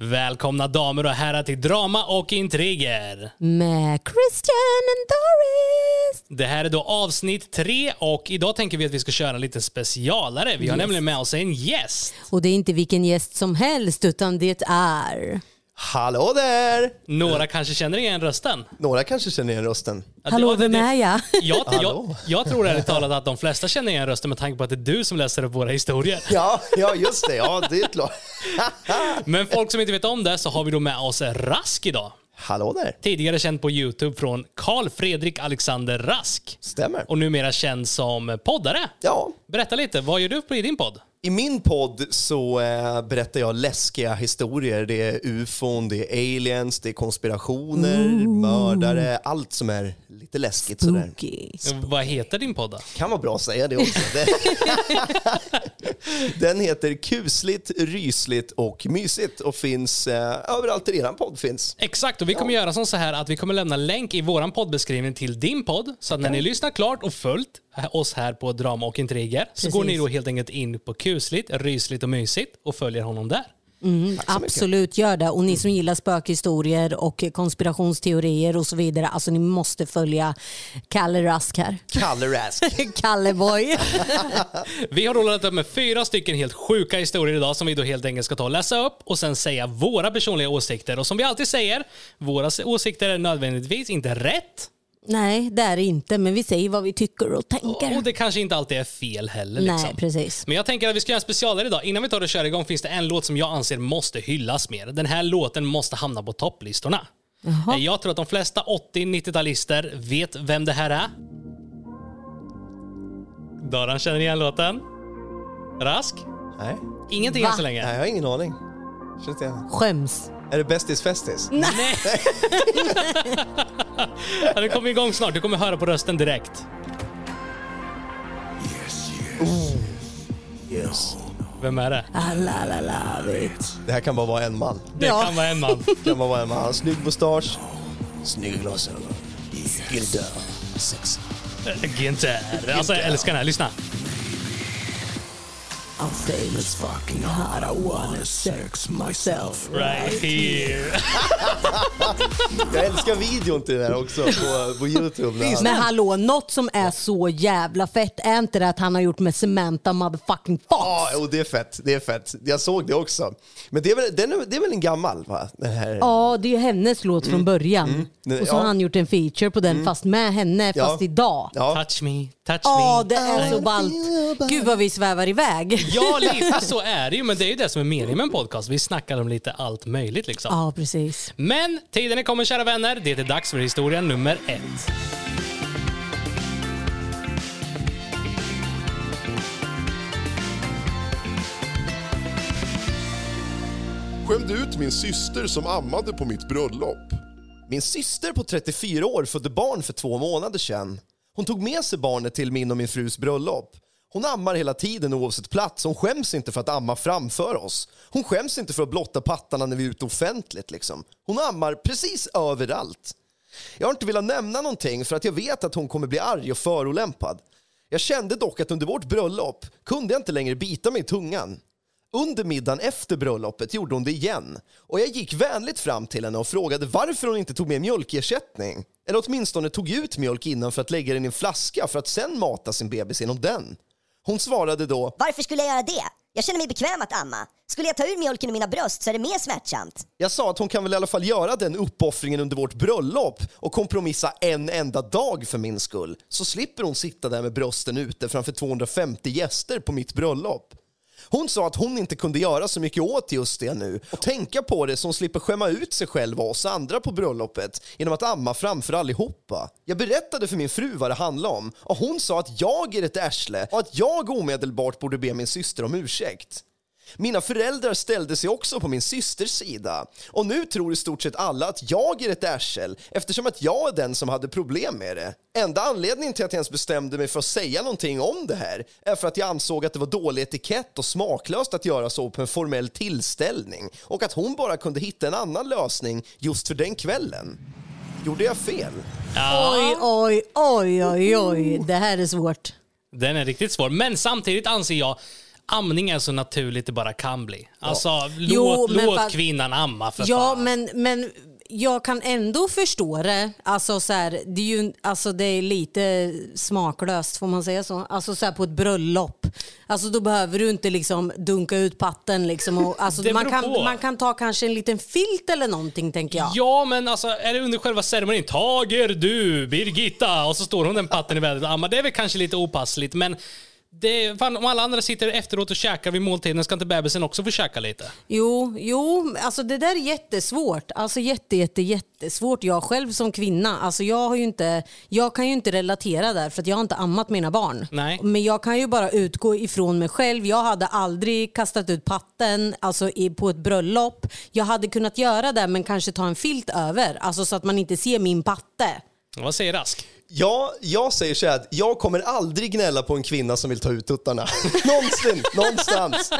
Välkomna damer och herrar till Drama och intriger. Med Christian and Doris. Det här är då avsnitt tre och idag tänker vi att vi ska köra en liten specialare. Vi har Yes. nämligen med oss en gäst. Och det är inte vilken gäst som helst utan det är... Hallå där! Några kanske känner igen rösten. Några kanske känner igen rösten. Att Hallå, vem är jag? Jag, jag, jag tror ärligt talat att de flesta känner igen rösten med tanke på att det är du som läser upp våra historier. Ja, ja just det. Ja, det är klart. Men folk som inte vet om det så har vi då med oss Rask idag. Hallå där. Tidigare känd på Youtube från Karl Fredrik Alexander Rask. Stämmer. Och numera känd som poddare. Ja, Berätta lite, vad gör du på i din podd? I min podd så eh, berättar jag läskiga historier. Det är ufon, det är aliens, det är konspirationer, mördare, allt som är lite läskigt sådär. Spooky. Vad heter din podd då? Kan vara bra att säga det också. Den heter Kusligt, rysligt och mysigt och finns eh, överallt där eran podd finns. Exakt, och vi kommer göra som så här att vi kommer lämna länk i våran poddbeskrivning till din podd. Så att när ni lyssnar klart och följt oss här på Drama och Intriger så går ni då helt enkelt in på kusligt, rysligt och mysigt och följer honom där. Absolut, gör det. Och ni som gillar spökhistorier och konspirationsteorier och så vidare, alltså ni måste följa Kalle Rask här. Kalle Rask. Kalle boy. Vi har rollat upp med fyra stycken helt sjuka historier idag som vi då helt enkelt ska ta och läsa upp och sen säga våra personliga åsikter. Och som vi alltid säger, våra åsikter är nödvändigtvis inte rätt Nej, det är det inte, men vi säger vad vi tycker och tänker. och det kanske inte alltid är fel heller. Liksom. Nej, precis. Men jag tänker att vi ska göra en specialare idag. Innan vi tar och kör igång finns det en låt som jag anser måste hyllas mer. Den här låten måste hamna på topplistorna. Jaha. Eh, Jag tror att de flesta 80-90-talister vet vem det här är. Daran känner igen låten. Rask? Nej, Ingenting Va? än så länge. Nej jag har ingen aning. Känns det igen. Skäms. Är det Bästis Festis? Nej. Ja, Den kommer igång snart. Du kommer höra på rösten direkt. Yes. Vem är det? Ah, la, la, la, vet. Det här kan bara vara en man. Det Ja. kan vara en man. Det kan bara vara en man. Snygg mustasch, snygga glasögon, gilda, sex. Ginter. Alltså jag älskar den här. Lyssna. I'm famous fucking hot, I wanna sex myself Right here. Jag älskar videon till det här också på, på Youtube. när han- Men hallå, något som är så jävla fett, är inte det att han har gjort med Samantha motherfucking Fox? Ja, jo, det är fett. Det är fett. Jag såg det också. Men det är väl, den är, det är väl en gammal, va? Den här. Ja, det är ju hennes låt från början. Mm. Och så Ja. har han gjort en feature på den fast med henne, Ja. fast idag. Ja. Touch me, touch Ja, me. det är så ballt. Gud vad vi svävar iväg. Ja, lite så är det ju. Men det är ju det som är meningen med en podcast. Vi snackar om lite allt möjligt liksom. Ja, precis. Men tiden är kommen kära vänner. Det är dags för historia nummer ett. Skämde ut min syster som ammade på mitt bröllop. Min syster på 34 år födde barn för två månader sedan. Hon tog med sig barnet till min och min frus bröllop. Hon ammar hela tiden oavsett plats. Hon skäms inte för att amma framför oss. Hon skäms inte för att blotta pattarna när vi är ute offentligt. Liksom. Hon ammar precis överallt. Jag har inte velat nämna någonting för att jag vet att hon kommer bli arg och förolämpad. Jag kände dock att under vårt bröllop kunde jag inte längre bita mig i tungan. Under middagen efter bröllopet gjorde hon det igen och jag gick vänligt fram till henne och frågade varför hon inte tog med mjölkersättning. Eller åtminstone tog ut mjölk innan för att lägga den i en flaska för att sen mata sin bebis genom den. Hon svarade då Varför skulle jag göra det? Jag känner mig bekväm att amma. Skulle jag ta ur mjölken ur mina bröst så är det mer smärtsamt. Jag sa att hon kan väl i alla fall göra den uppoffringen under vårt bröllop och kompromissa en enda dag för min skull. Så slipper hon sitta där med brösten ute framför 250 gäster på mitt bröllop. Hon sa att hon inte kunde göra så mycket åt just det nu och tänka på det så hon slipper skämma ut sig själv och oss andra på bröllopet genom att amma framför allihopa. Jag berättade för min fru vad det handlade om och hon sa att jag är ett ärsle och att jag omedelbart borde be min syster om ursäkt. Mina föräldrar ställde sig också på min systers sida och nu tror i stort sett alla att jag är ett arsel eftersom att jag är den som hade problem med det. Enda anledningen till att jag ens bestämde mig för att säga någonting om det här är för att jag ansåg att det var dålig etikett och smaklöst att göra så på en formell tillställning och att hon bara kunde hitta en annan lösning just för den kvällen. Gjorde jag fel? Oj, oj, oj, oj, oj. Det här är svårt. Den är riktigt svår. Men samtidigt anser jag amning är så naturligt det bara kan bli. Alltså, Jo, låt, men låt fa- kvinnan amma för Ja, fan. men, men jag kan ändå förstå det. Alltså, så här, det, är ju, alltså, det är lite smaklöst, får man säga så? Alltså så här, på ett bröllop. Alltså, då behöver du inte liksom, dunka ut patten. Liksom, och, alltså, man, kan, på. man kan ta kanske en liten filt eller någonting, tänker jag. Ja, men alltså är det under själva ceremonin? Tager du, Birgitta! Och så står hon den patten i vädret och ammar. Det är väl kanske lite opassligt, men det, fan, om alla andra sitter efteråt och käkar vid måltiden, ska inte bebisen också få käka lite? Jo, jo, alltså det där är jättesvårt. Alltså jätte, jätte, jättesvårt. Jag själv som kvinna, alltså jag, har ju inte, jag kan ju inte relatera där för att jag har inte ammat mina barn. Nej. Men jag kan ju bara utgå ifrån mig själv. Jag hade aldrig kastat ut patten alltså i, på ett bröllop. Jag hade kunnat göra det men kanske ta en filt över, alltså så att man inte ser min patte. Vad säger Rask? Ja, jag säger så här att jag kommer aldrig gnälla på en kvinna som vill ta ut tuttarna. Någonsin, någonstans.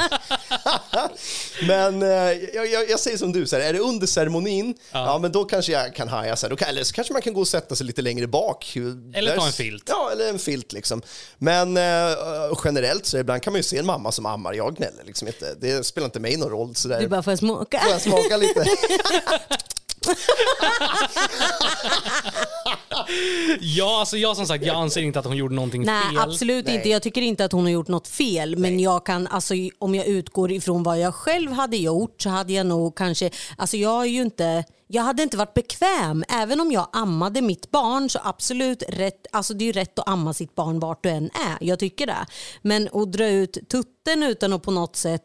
men eh, jag, jag, jag säger som du, så här, är det under ceremonin, ja. men då kanske jag kan haja. Så här, då kan, eller så kanske man kan gå och sätta sig lite längre bak. Eller ta en filt. Ja, eller en filt liksom. Men eh, generellt så ibland kan man ju se en mamma som ammar. Jag gnäller liksom inte. Det spelar inte mig någon roll. Så där. Du bara, får jag smaka? Får jag smaka lite? Ja, alltså jag som sagt, jag anser inte att hon gjorde någonting Nej, fel. absolut Nej. inte. Jag tycker inte att hon har gjort något fel. Men jag kan, alltså, om jag utgår ifrån vad jag själv hade gjort så hade jag nog kanske... Alltså jag, är ju inte, jag hade inte varit bekväm. Även om jag ammade mitt barn så absolut rätt. Alltså det är ju rätt att amma sitt barn vart du än är. Jag tycker det. Men att dra ut tutten utan att på något sätt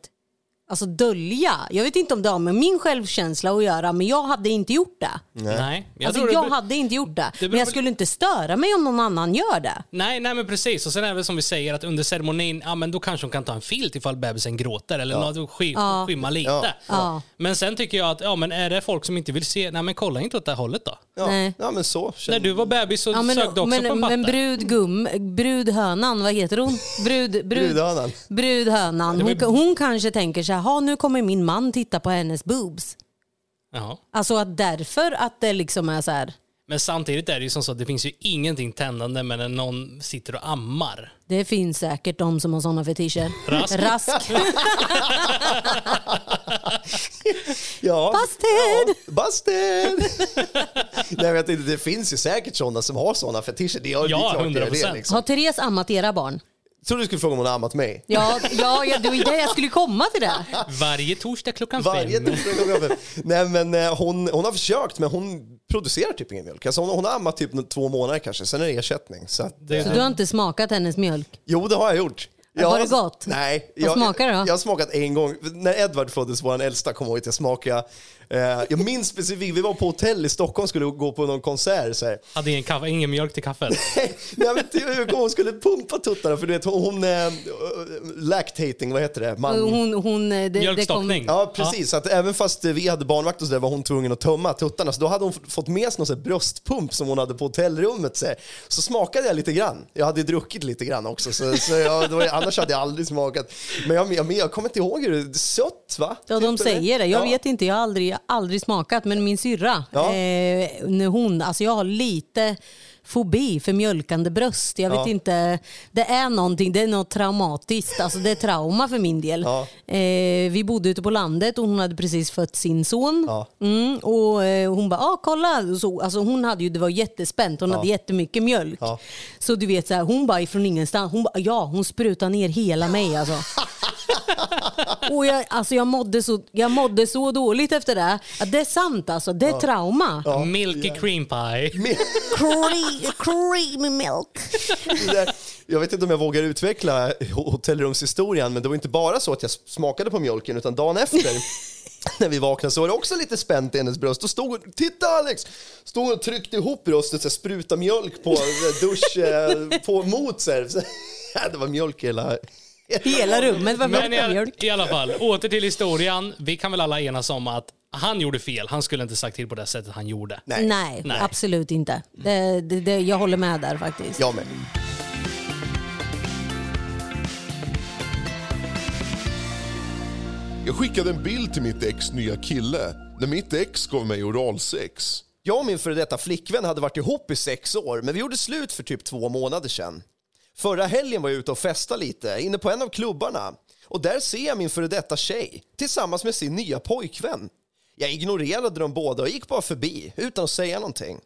alltså dölja. Jag vet inte om det har med min självkänsla att göra men jag hade inte gjort det. Nej, jag alltså, tror det jag hade inte gjort det. beror Men jag väl- skulle inte störa mig om någon annan gör det. Nej, nej men precis. Och sen är det som vi säger att under ceremonin, ja men då kanske hon kan ta en filt ifall bebisen gråter eller något, sky, skymma lite. Ja. Men sen tycker jag att, ja men är det folk som inte vill se, nej men kolla inte åt det här hållet då. Ja, Nej. ja men så. När du var bebis så Ja, men, sög du också men, på en patte. men brudgum, brudhönan, vad heter hon? Brud, brud, Brudhönan. Brudhönan. Hon, hon kanske tänker så här, "Ha, nu kommer min man titta på hennes boobs. Ja. Alltså att därför att det liksom är så här, Men samtidigt är det ju som så att det finns ju ingenting tändande med när någon sitter och ammar. det finns säkert de som har sådana fetischer. Rask. Rask. Ja. Busted! Ja, busted! Nej, jag vet inte, det finns ju säkert sådana som har sådana fetischer. Det, är- det är Ja, det är 100%. det. Liksom. Har Therese ammat era barn? Tror du skulle fråga om hon har ammat mig? Ja, ja, ja det var ju det jag skulle komma till det. Varje torsdag klockan Varje fem. torsdag klockan fem. Nej, men eh, hon, hon har försökt, men hon producerar typ ingen mjölk. Alltså hon, hon har ammat typ två månader kanske, sen är det ersättning. Så att, Det- Så du har inte smakat hennes mjölk? Jo, det har jag gjort. Var det gott? Nej. Vad smakar det då? Jag har smakat en gång. När Edvard föddes, vår äldsta, kom jag ihåg att jag smakade. Eh, jag minns specifikt, vi var på hotell i Stockholm skulle gå på någon konsert. Så här. Hade ingen, kaffe, ingen mjölk till kaffet. Nej, men hon skulle pumpa tuttarna för du vet hon, hon eh, lactating, vad heter det? Man, Hon, hon, det, det kom, Mjölkstockning. Ja, precis. Så att även fast vi hade barnvakt och så där var hon tvungen att tömma tuttarna. Så då hade hon fått med sig någon här bröstpump som hon hade på hotellrummet. Så, här. så smakade jag lite grann. Jag hade druckit lite grann också, så, så jag, var, annars hade jag aldrig smakat. Men jag, jag, jag kommer inte ihåg hur det är. Sött, va? Ja, de Typ, säger det. Jag Ja. vet inte, jag har aldrig, aldrig smakat. Men min syrra, Ja. eh, när hon, alltså jag har lite fobi för mjölkande bröst. Jag vet Ja. inte, det är någonting, det är något traumatiskt. Alltså det är trauma för min del. Ja. Eh, vi bodde ute på landet och hon hade precis fött sin son. Ja. Mm, och eh, hon bara, ah, kolla. Så, alltså hon hade ju, det var jättespänt, hon hade jättemycket mjölk. Ja. Så du vet, så här, hon bara ifrån ingenstans, hon bara, ja hon sprutade ner hela mig alltså. Och jag, alltså jag, mådde så, jag mådde så dåligt efter det. Att det är sant alltså, det är trauma. Milky cream pie. Men- Cre- creamy milk. där- Jag vet inte om jag vågar utveckla hotellrumshistorien, men det var inte bara så att jag smakade på mjölken, utan dagen efter när vi vaknade så var det också lite spänt i hennes bröst. Då stod hon, titta Alex! Stod och tryckte ihop bröstet så här, spruta mjölk på eh, dusch, eh, på mot så här. Så, ja, Det var mjölk hela... Hela rummet var fullt av mjölk. i alla fall, åter till historien. Vi kan väl alla enas om att han gjorde fel. Han skulle inte sagt till på det sättet han gjorde. Nej, Nej, Nej. absolut inte. Det, det, det, jag håller med där faktiskt. jag med. Jag skickade en bild till mitt ex nya kille när mitt ex gav mig oralsex. Jag och min före detta flickvän hade varit ihop i sex år, men vi gjorde slut för typ två månader sedan. Förra helgen var jag ute och festade lite, inne på en av klubbarna. Och där ser jag min före detta tjej tillsammans med sin nya pojkvän. Jag ignorerade dem båda och gick bara förbi utan att säga någonting.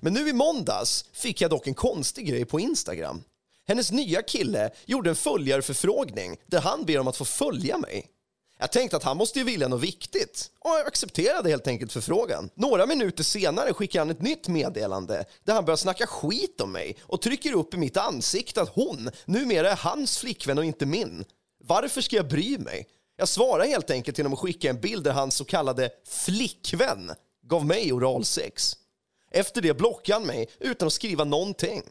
Men nu i måndags fick jag dock en konstig grej på Instagram. Hennes nya kille gjorde en följarförfrågning där han ber om att få följa mig. Jag tänkte att han måste ju vilja något viktigt och jag accepterade helt enkelt förfrågan. Några minuter senare skickar han ett nytt meddelande där han börjar snacka skit om mig och trycker upp i mitt ansikte att hon numera är hans flickvän och inte min. Varför ska jag bry mig? Jag svarar helt enkelt genom att skicka en bild där hans så kallade flickvän gav mig oralsex. Efter det blockade han mig utan att skriva någonting.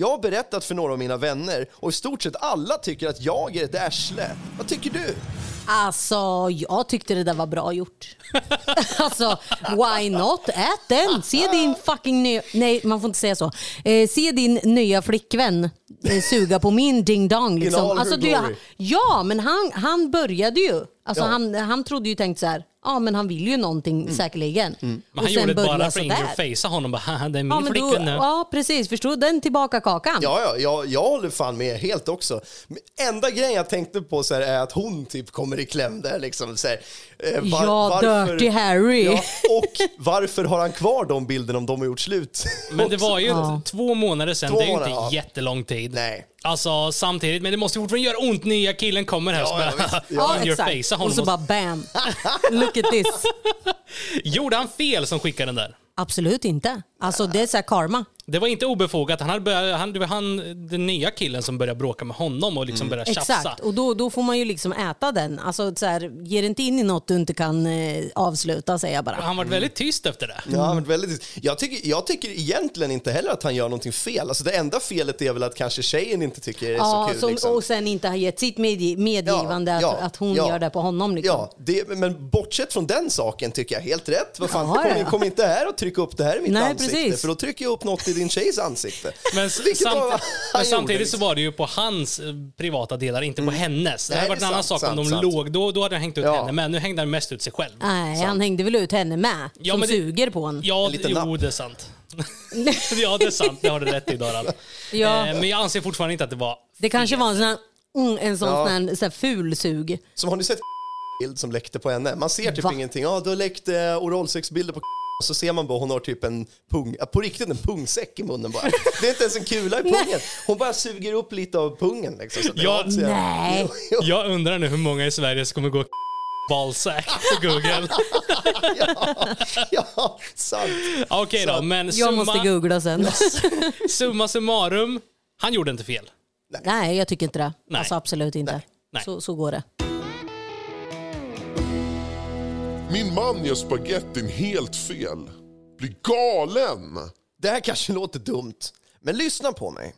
Jag har berättat för några av mina vänner och i stort sett alla tycker att jag är ett arsle. Vad tycker du? Alltså, jag tyckte det där var bra gjort. alltså, why not? Ät den! Se din fucking nya... Nej, man får inte säga så. Eh, se din nya flickvän eh, suga på min ding dong. all Liksom. Alltså, du, ja, men han, han började ju. Alltså, Ja. han, han trodde ju tänkt så här, ja men han vill ju någonting Mm. säkerligen. Men han gjorde det bara för att interfacea honom. Bara, "Haha, det är min Ja, flickvän nu. ja, precis. Förstår du? Den tillbaka kakan. Ja, ja jag, jag håller fan med helt också. Men Enda grejen jag tänkte på så här, är att hon typ kommer i kläm där. Liksom, så här, eh, Ja, Dirty Harry. Ja, och varför har han kvar de bilderna om de har gjort slut? Men det var ju Ja. två månader sedan. Två det är ju inte ja. jättelång tid. Nej. Alltså samtidigt, men det måste ju fortfarande göra ont. Nya killen kommer här Ja, så ja, bara. Ja, on your face. Och så och- bara bam. Look at this. Gjorde han fel som skickade den där? Absolut inte. Alltså det är så här karma. Det var inte obefogat. Han hade börjat, han, det var han, den nya killen som började bråka med honom och liksom Mm. började tjafsa. Exakt, och då, då får man ju liksom äta den. Alltså så här, ge dig inte in i något du inte kan eh, avsluta säger jag bara. Han var väldigt tyst efter det. Ja, men väldigt, jag, tycker, jag tycker egentligen inte heller att han gör någonting fel. Alltså, det enda felet är väl att kanske tjejen inte tycker det är Ja, så kul. som, liksom. och sen inte har gett sitt medgi- medgivande Ja, att, ja, att hon ja. gör det på honom. Liksom. Ja, det, men bortsett från den saken tycker jag helt rätt. Vad fan, Ja, kom, ja. kom inte här och tryck upp det här i mitt Nej, ansikte. Precis. För då trycker jag upp något i din tjejs ansikte. Men, Vilket samt, men samtidigt så var det ju på hans eh, privata delar, inte på hennes. Det hade varit en annan sant, sak om sant, de sant. låg. Då, då hade han hängt ut Ja. henne, men nu hängde han mest ut sig själv. Nej, han hängde väl ut henne med, Ja, som men det- suger på honom. Ja, En jo, det är sant. ja, det är sant. Det har du rätt i, Doran. Ja. Eh, men jag anser fortfarande inte att det var Det kanske var en sån här, mm, en sån, Ja. sån här, så här ful sug. Som har ni sett bild som läckte på henne? Man ser typ Va? ingenting. Ja, du har läckt eh, oralsexbilder på så ser man bara hon har typ en pung, ja, på riktigt en pungsäck i munnen bara. Det är inte ens en kula i pungen. Hon bara suger upp lite av pungen liksom. Så Ja, Nej. Jo, jo. Jag undrar nu hur många i Sverige som kommer gå balsack på Google. Ja, sant. Okej då, men Jag summa, måste googla sen. summa summarum, han gjorde inte fel. Nej, jag tycker inte det. Nej. Alltså absolut inte. Nej. Så, så går det. Min man gör spagettin helt fel. Blir galen. Det här kanske låter dumt, men lyssna på mig.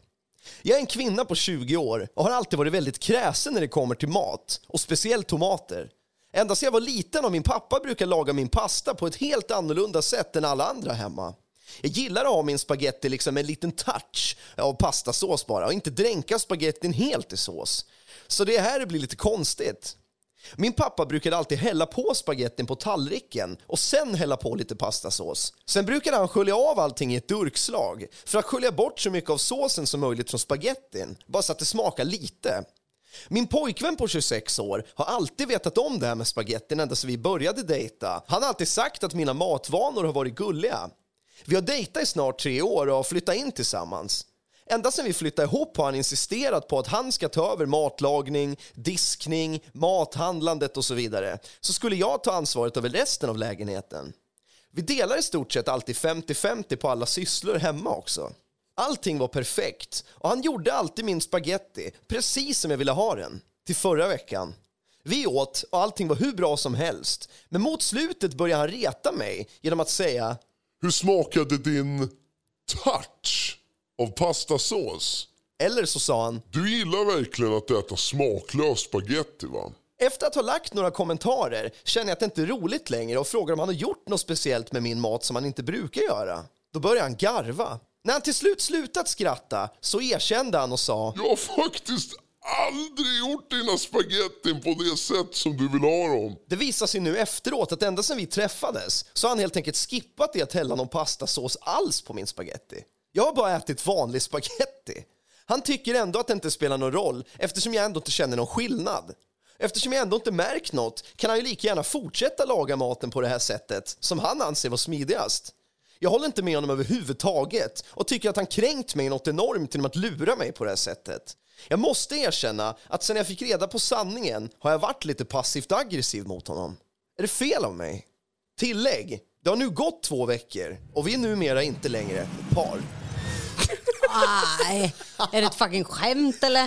Jag är en kvinna på 20 år och har alltid varit väldigt kräsen när det kommer till mat, och speciellt tomater. Ända sedan jag var liten och min pappa brukar laga min pasta på ett helt annorlunda sätt än alla andra hemma. Jag gillar att ha min spaghetti liksom med en liten touch av pastasås bara och inte dränka spagettin helt i sås. Så det är här det blir lite konstigt. Min pappa brukade alltid hälla på spagettin på tallriken och sen hälla på lite pastasås. Sen brukade han skölja av allting i ett durkslag för att skölja bort så mycket av såsen som möjligt från spagettin, bara så att det smakar lite. Min pojkvän på 26 år har alltid vetat om det här med spagettin ända sedan vi började dejta. Han har alltid sagt att mina matvanor har varit gulliga. Vi har dejtat i snart tre år och har flyttat in tillsammans. Ända sedan vi flyttade ihop har han insisterat på att han ska ta över matlagning, diskning, mathandlandet och så vidare. Så skulle jag ta ansvaret över resten av lägenheten. Vi delar i stort sett alltid 50-50 på alla sysslor hemma också. Allting var perfekt och han gjorde alltid min spaghetti precis som jag ville ha den. Till förra veckan. Vi åt och allting var hur bra som helst. Men mot slutet började han reta mig genom att säga Hur smakade din touch av pastasås? eller så sa han Du gillar verkligen att äta smaklös spaghetti va? Efter att ha lagt några kommentarer känner jag att det inte är roligt längre och frågar om han har gjort något speciellt med min mat som han inte brukar göra. Då börjar han garva. När han till slut slutat skratta så erkände han och sa Jag har faktiskt aldrig gjort dina spagettin på det sätt som du vill ha dem. Det visar sig nu efteråt att ända sedan vi träffades så har han helt enkelt skippat det att hälla någon pastasås alls på min spaghetti. Jag har bara ätit vanlig spaghetti. Han tycker ändå att det inte spelar någon roll eftersom jag ändå inte känner någon skillnad. Eftersom jag ändå inte märkt något kan han ju lika gärna fortsätta laga maten på det här sättet som han anser vara smidigast. Jag håller inte med honom överhuvudtaget och tycker att han kränkt mig något enormt genom att lura mig på det här sättet. Jag måste erkänna att sen jag fick reda på sanningen har jag varit lite passivt aggressiv mot honom. Är det fel av mig? Tillägg. Det har nu gått två veckor och vi är numera inte längre ett par. Nej, är det ett fucking skämt eller?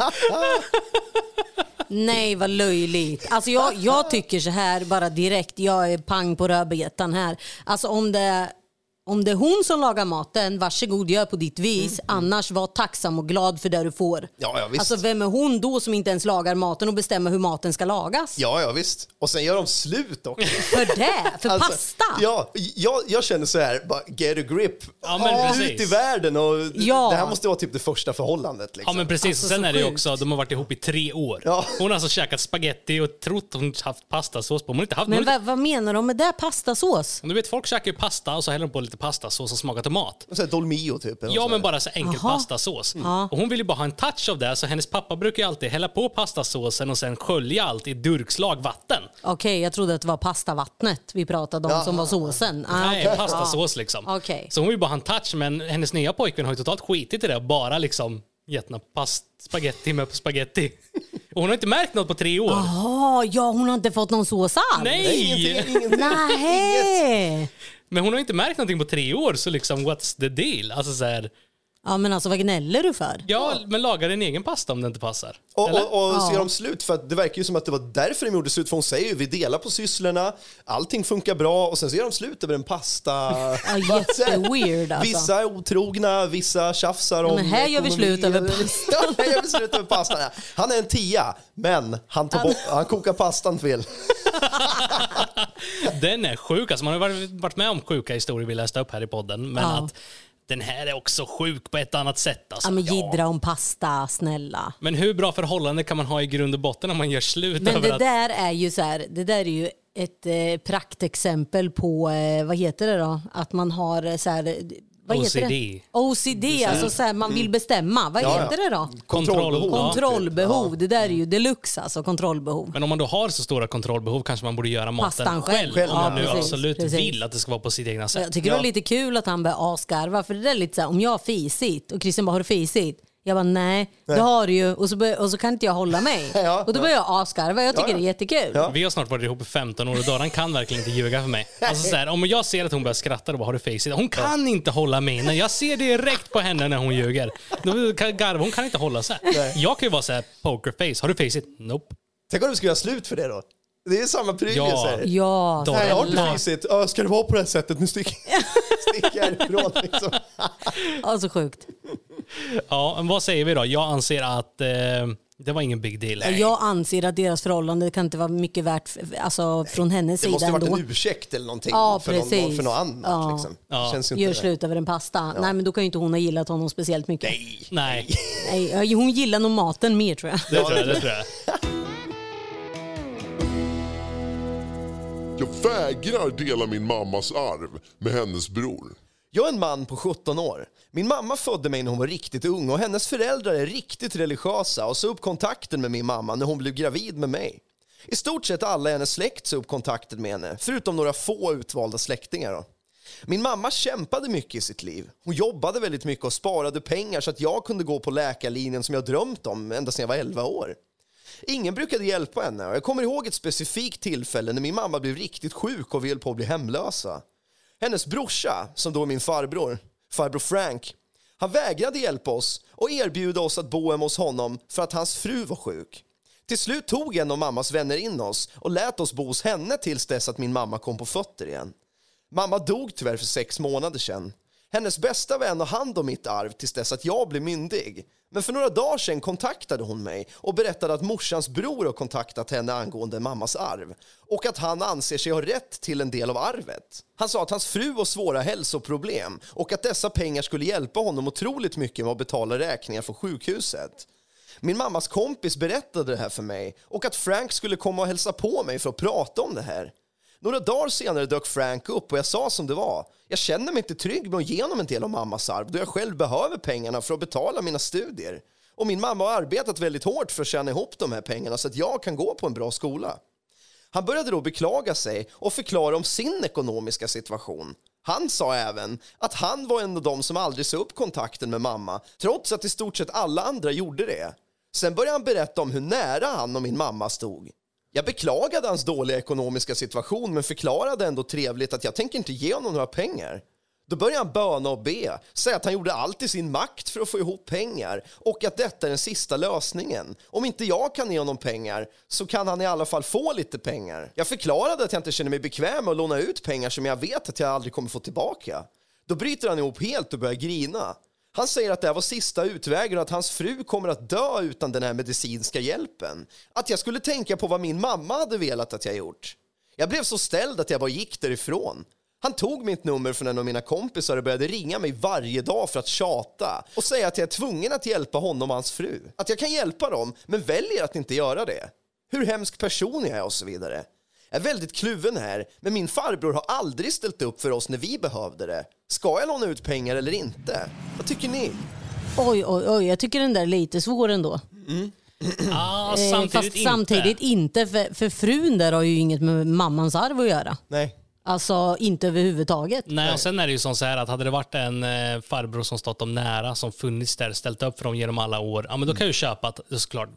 Nej, vad löjligt. Alltså jag, jag tycker så här bara direkt, jag är pang på rödbetan här. Alltså om det, om det är hon som lagar maten, varsågod gör på ditt vis. Annars var tacksam och glad för det du får. Mm, Ja, ja, visst. Alltså vem är hon då som inte ens lagar maten och bestämmer hur maten ska lagas? Ja, ja visst. Och sen gör de slut också. För det? För Alltså, pasta? Ja, jag, jag känner så här, bara get a grip. Ja, men Ut precis. i världen och Ja. det här måste vara typ det första förhållandet. Ja Liksom. men precis, Alltså, och sen är det också, de har varit ihop i tre år. Ja. Hon har alltså käkat spaghetti och trott hon haft pastasås på. Hon har inte haft Men vad, vad menar de med det? Pastasås? Du vet folk käkar ju pasta och så häller de på lite pastasås som smakar tomat. Så här Dolmio typ. eller Ja något men sånt bara så enkel Jaha. pastasås. Och hon vill ju bara ha en touch av det så hennes pappa brukar ju alltid hälla på pastasåsen och sen skölja allt i durkslag vatten. Okej, jag trodde att det var pastavattnet vi pratade om som var såsen. Ah, Nej, okej. pastasås liksom. Okej. Så hon vill bara ha en touch men hennes nya pojkvän har ju totalt skitit i det och bara liksom gett henne past spaghetti med spaghetti. Och hon har inte märkt något på tre år. Jaha, ja hon har inte fått någon sås alls? Nej! Ingenting, ingenting. Nej. Men hon har inte märkt någonting på tre år, så liksom what's the deal? Alltså så här, Ja men alltså vad gnäller du för? ja, men laga din egen pasta om det inte passar. Och, Eller? och, och Ja. ser de slut? För att det verkar ju som att det var därför de gjorde slut. För hon säger ju vi delar på sysslorna, allting funkar bra och sen så gör de slut över en pasta. Ja, jätteweird alltså. Vissa är otrogna, vissa tjafsar om men här gör vi ekonomi. slut över ja, här gör vi slut över pastan. ja. Han är en tia, men han, tar bort, han kokar pastan fel. Den är sjuk. Alltså, man har varit- varit med om sjuka historier vi läste upp här i podden. Men Ja. att den här är också sjuk på ett annat sätt. Alltså. Ja men jiddra om pasta, snälla. Men hur bra förhållande kan man ha i grund och botten om man gör slut Men det att... där är ju så här, det där är ju ett eh, praktexempel på, eh, vad heter det då? Att man har så här, vad Heter OCD. det? OCD, alltså så här, man vill bestämma. Vad Ja, heter ja. det då? Kontrollbehov. Ja. Kontrollbehov, det där är ju deluxe alltså, kontrollbehov. Men om man då har så stora kontrollbehov kanske man borde göra maten Pastan själv. själv. Om Ja, man nu precis, absolut precis. vill att det ska vara på sitt egna sätt. Jag tycker det var lite kul att han började asgarva för det där är lite så här, om jag har fisit och Christian bara har du fisit? Jag bara nej, det har du ju och så, bör, och så kan inte jag hålla mig. Ja, och då börjar jag asgarva, jag tycker Ja, ja. det är jättekul. Ja. Vi har snart varit ihop i 15 år och Doran kan verkligen inte ljuga för mig. Alltså så här, om jag ser att hon börjar skratta och bara har du facit? Hon kan inte hålla mig. När jag ser direkt på henne när hon ljuger. Då kan garva, hon kan inte hålla sig. Jag kan ju vara så här pokerface. Har du facit? Nope. Tänk om du skulle göra slut för det då? Det är samma pryl Ja. Ja, Då- Nej, jag har inte. Ö, Ska det vara på det här sättet? Nu sticker sticker jag härifrån. Liksom. ja, så sjukt. Ja, men vad säger vi då? Jag anser att eh, det var ingen big deal. Jag anser att deras förhållande kan inte vara mycket värt alltså, från hennes Det sida måste ha varit ändå. en ursäkt eller någonting Ja, för, någon, precis. för något annat. Ja. Liksom. Ja. Det känns ju inte Gör det. slut över en pasta. Nej men då kan ju inte hon ha gillat honom speciellt mycket. Nej. Nej, Nej, hon gillar nog maten mer tror jag. det tror jag. Det tror jag. Jag vägrar dela min mammas arv med hennes bror. Jag är en man på 17 år. Min mamma födde mig när hon var riktigt ung och hennes föräldrar är riktigt religiösa och så upp kontakten med min mamma när hon blev gravid med mig. I stort sett alla i hennes släkt så upp kontakten med henne, förutom några få utvalda släktingar. Då. Min mamma kämpade mycket i sitt liv. Hon jobbade väldigt mycket och sparade pengar så att jag kunde gå på läkarlinjen som jag drömt om ända sedan jag var 11 år. Ingen brukade hjälpa henne och jag kommer ihåg ett specifikt tillfälle när min mamma blev riktigt sjuk och vi höll på att bli hemlösa. Hennes brorsa, som då är min farbror, farbror Frank, han vägrade hjälpa oss och erbjuda oss att bo hemma hos honom för att hans fru var sjuk. Till slut tog en av mammas vänner in oss och lät oss bo hos henne tills dess att min mamma kom på fötter igen. Mamma dog tyvärr för sex månader sedan. Hennes bästa vän har hand om mitt arv tills dess att jag blir myndig. Men för några dagar sedan kontaktade hon mig och berättade att morsans bror har kontaktat henne angående mammas arv och att han anser sig ha rätt till en del av arvet. Han sa att hans fru har svåra hälsoproblem och att dessa pengar skulle hjälpa honom otroligt mycket med att betala räkningar för sjukhuset. Min mammas kompis berättade det här för mig och att Frank skulle komma och hälsa på mig för att prata om det här. Några dagar senare dök Frank upp och jag sa som det var. Jag känner mig inte trygg med att ge honom en del av mammas arv då jag själv behöver pengarna för att betala mina studier. Och min mamma har arbetat väldigt hårt för att tjäna ihop de här pengarna så att jag kan gå på en bra skola. Han började då beklaga sig och förklara om sin ekonomiska situation. Han sa även att han var en av dem som aldrig sa upp kontakten med mamma trots att i stort sett alla andra gjorde det. Sen började han berätta om hur nära han och min mamma stod. Jag beklagade hans dåliga ekonomiska situation men förklarade ändå trevligt att jag tänker inte ge honom några pengar. Då började han böna och be, säga att han gjorde allt i sin makt för att få ihop pengar och att detta är den sista lösningen. Om inte jag kan ge honom pengar så kan han i alla fall få lite pengar. Jag förklarade att jag inte känner mig bekväm med att låna ut pengar som jag vet att jag aldrig kommer få tillbaka. Då bryter han ihop helt och börjar grina. Han säger att det här var sista utvägen och att hans fru kommer att dö utan den här medicinska hjälpen. Att jag skulle tänka på vad min mamma hade velat att jag gjort. Jag blev så ställd att jag bara gick därifrån. Han tog mitt nummer från en av mina kompisar och började ringa mig varje dag för att tjata och säga att jag är tvungen att hjälpa honom och hans fru. Att jag kan hjälpa dem, men väljer att inte göra det. Hur hemsk person jag är och så vidare. Jag är väldigt kluven här, men min farbror har aldrig ställt upp för oss när vi behövde det. Ska jag låna ut pengar eller inte? Vad tycker ni? Oj, oj, oj. Jag tycker den där är lite svår ändå. Ah, Eh, samtidigt Fast inte. samtidigt inte, för, för frun där har ju inget med mammans arv att göra. Nej. Alltså inte överhuvudtaget. Nej, och sen är det ju som så här att hade det varit en eh, farbror som stått dem nära, som funnits där, ställt upp för dem genom alla år, ja men då kan jag ju köpa att såklart,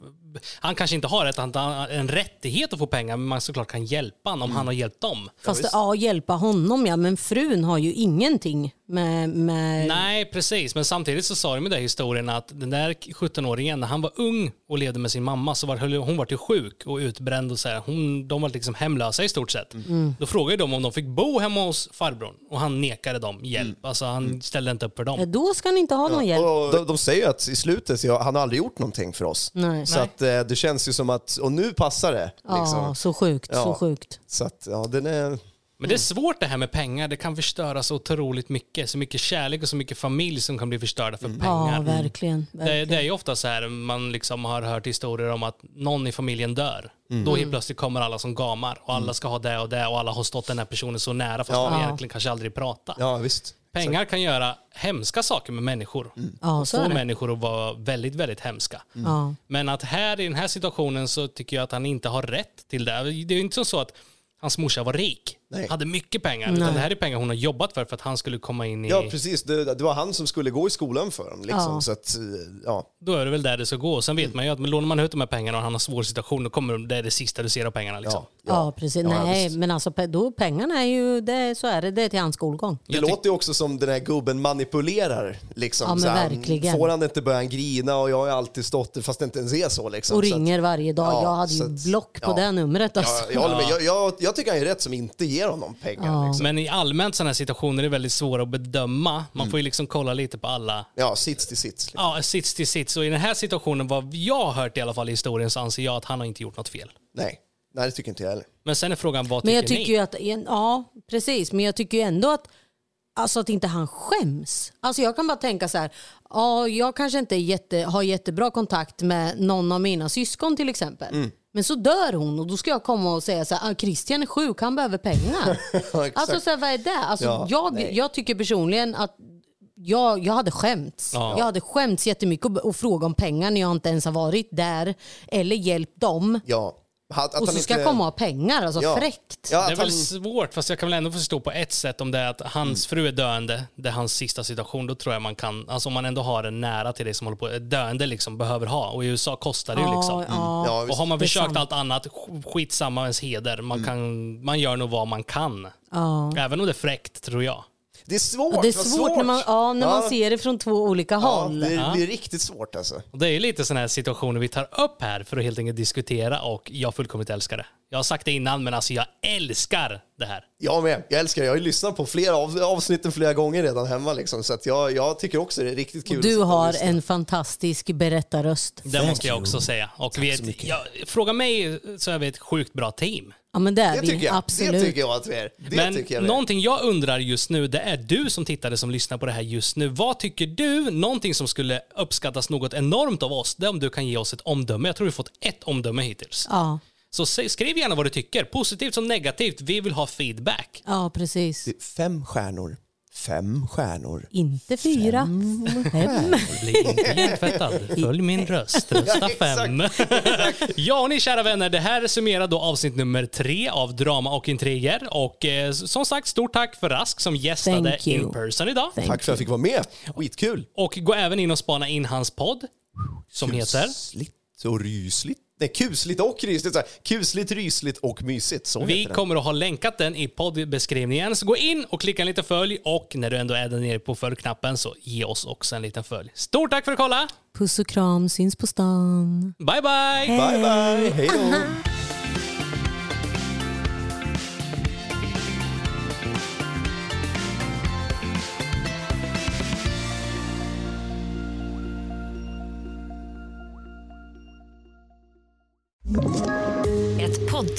han kanske inte har ett, han har en rättighet att få pengar, men man såklart kan hjälpa honom om han har hjälpt dem. Fast ja, hjälpa honom ja, men frun har ju ingenting med... med... Nej, precis. Men samtidigt så sa de med den historien att den där 17-åringen, när han var ung och levde med sin mamma, så var hon var ju sjuk och utbränd och så här. Hon, de var liksom hemlösa i stort sett. Då frågade de om de fick bo hemma hos farbrorn och han nekade dem hjälp. Alltså han ställde inte upp för Ja, dem. Då ska ni inte ha någon hjälp. Och de, de säger ju att i slutet, så han har aldrig gjort någonting för oss. Nej. Så att eh, det känns ju som att, och nu passar det. Liksom. Ja, så sjukt, så Ja. sjukt. Så att, ja, den är... Men det är svårt det här med pengar. Det kan förstöra så otroligt mycket. Så mycket kärlek och så mycket familj som kan bli förstörda för Ja, pengar. verkligen. Det, verkligen. det är ju ofta så här, man liksom har hört historier om att någon i familjen dör. Mm. Då helt plötsligt kommer alla som gamar och alla ska ha det och det och alla har stått den här personen så nära fast Ja. de egentligen kanske aldrig pratar. Ja, visst. Pengar kan göra hemska saker med människor. Ja, så Få människor att vara väldigt, väldigt hemska. Ja. Men att här i den här situationen så tycker jag att han inte har rätt till det. Det är ju inte så att hans morsa var rik, Nej. hade mycket pengar. Utan det här är pengar hon har jobbat för för att han skulle komma in i... Ja, precis. Det, det var han som skulle gå i skolan för dem. Liksom. Ja. Så att, eh, ja. Då är det väl där det ska gå. Sen vet man ju att men lånar man ut de här pengarna och han har svår situation, då kommer de- det är det sista du ser av pengarna. Liksom. Ja, Ja, precis. Ja, Nej, visst. men alltså då, pengarna är ju, det, så är det, det är till hans skolgång. Det Jag låter ju också som den här gubben manipulerar. Liksom. Ja, men Så verkligen. Får han inte börja han grina och jag har alltid stått där fast det inte ens är så. Liksom. Och Så att- ringer varje dag. Ja, jag hade ju att- block på ja. det numret. Alltså. Ja, jag, håller med. Jag, jag, jag tycker han är rätt som inte ger honom pengar. Ja. Liksom. Men i allmänt sådana här situationer är det väldigt svåra att bedöma. Man får ju liksom kolla lite på alla Ja, sits till sits. Liksom. Ja, sits till sits. Och i den här situationen, vad jag har hört i alla fall i historien, så anser jag att han har inte gjort något fel. Nej. Nej, det tycker inte jag heller. Men sen är frågan, vad Men tycker jag tycker ni? ju att, ja precis, men jag tycker ju ändå att Alltså att inte han skäms. Alltså jag kan bara tänka så här, ja, jag kanske inte jätte, har jättebra kontakt med någon av mina syskon till exempel. Mm. Men så dör hon och då ska jag komma och säga så här, ah, Christian är sjuk, han behöver pengar. Ja, alltså så här, vad är det? Alltså, Ja, jag, jag tycker personligen att jag, jag hade skämts. Ja. Jag hade skämts jättemycket och, och fråga om pengar när jag inte ens har varit där eller hjälpt dem. Ja. Att, att och så han ska jag inte- komma och ha pengar, alltså Ja. fräckt. Ja, Det är väl han, svårt, fast jag kan väl ändå förstå på ett sätt om det är att hans fru är döende, det är hans sista situation, då tror jag man kan, alltså om man ändå har en nära till det som håller på, ett döende liksom behöver ha. Och i USA kostar det ju liksom. ja. ja, Och har man försökt sant. allt annat, sk- skitsamma ens heder. Man, kan, man gör nog vad man kan. Även om det är fräckt, tror jag. Det är svårt. Ja, det är vad svårt, när, man, ja, när man Ja. ser det från två olika Ja, håll. det blir riktigt svårt alltså. Och det är ju lite sådana här situationer vi tar upp här för att helt enkelt diskutera och jag fullkomligt älskar det. Jag har sagt det innan, men alltså jag älskar det här. Jag med. Jag älskar det. Jag har ju lyssnat på flera av, avsnitten flera gånger redan hemma. Liksom, så att jag, jag tycker också det är riktigt kul. att Du och har en fantastisk berättarröst. Det måste jag också säga. Och vi är ett, ja, fråga mig så är vi ett sjukt bra team. Ja men det är Det vi, tycker jag. absolut. Det tycker jag att vi är. Det Men tycker jag vi är. någonting jag undrar just nu, det är du som tittare som lyssnar på det här just nu. Vad tycker du, någonting som skulle uppskattas något enormt av oss, det är om du kan ge oss ett omdöme. Jag tror vi har fått ett omdöme hittills. Ja, Så skriv gärna vad du tycker, positivt som negativt. Vi vill ha feedback. ja precis. Fem stjärnor. Fem stjärnor. Inte fyra, fem. Bli inte hjärntvättad. Följ min röst. Rösta fem. ja, ni kära vänner. Det här summerar då avsnitt nummer tre av Drama och intriger. Och eh, som sagt, stort tack för Rask som gästade in person idag. Thank Tack för att jag fick vara med. Skitkul. Och gå även in och spana in hans podd som heter... Kusligt och rysligt. Nej, kusligt och rysligt. Så här. Kusligt, rysligt och mysigt. Så Vi kommer att ha länkat den i poddbeskrivningen. Så gå in och klicka en liten följ och när du ändå är där nere på följknappen så ge oss också en liten följ. Stort tack för att kolla! Puss och kram, syns på stan. Bye bye! Bye, bye. Hej då.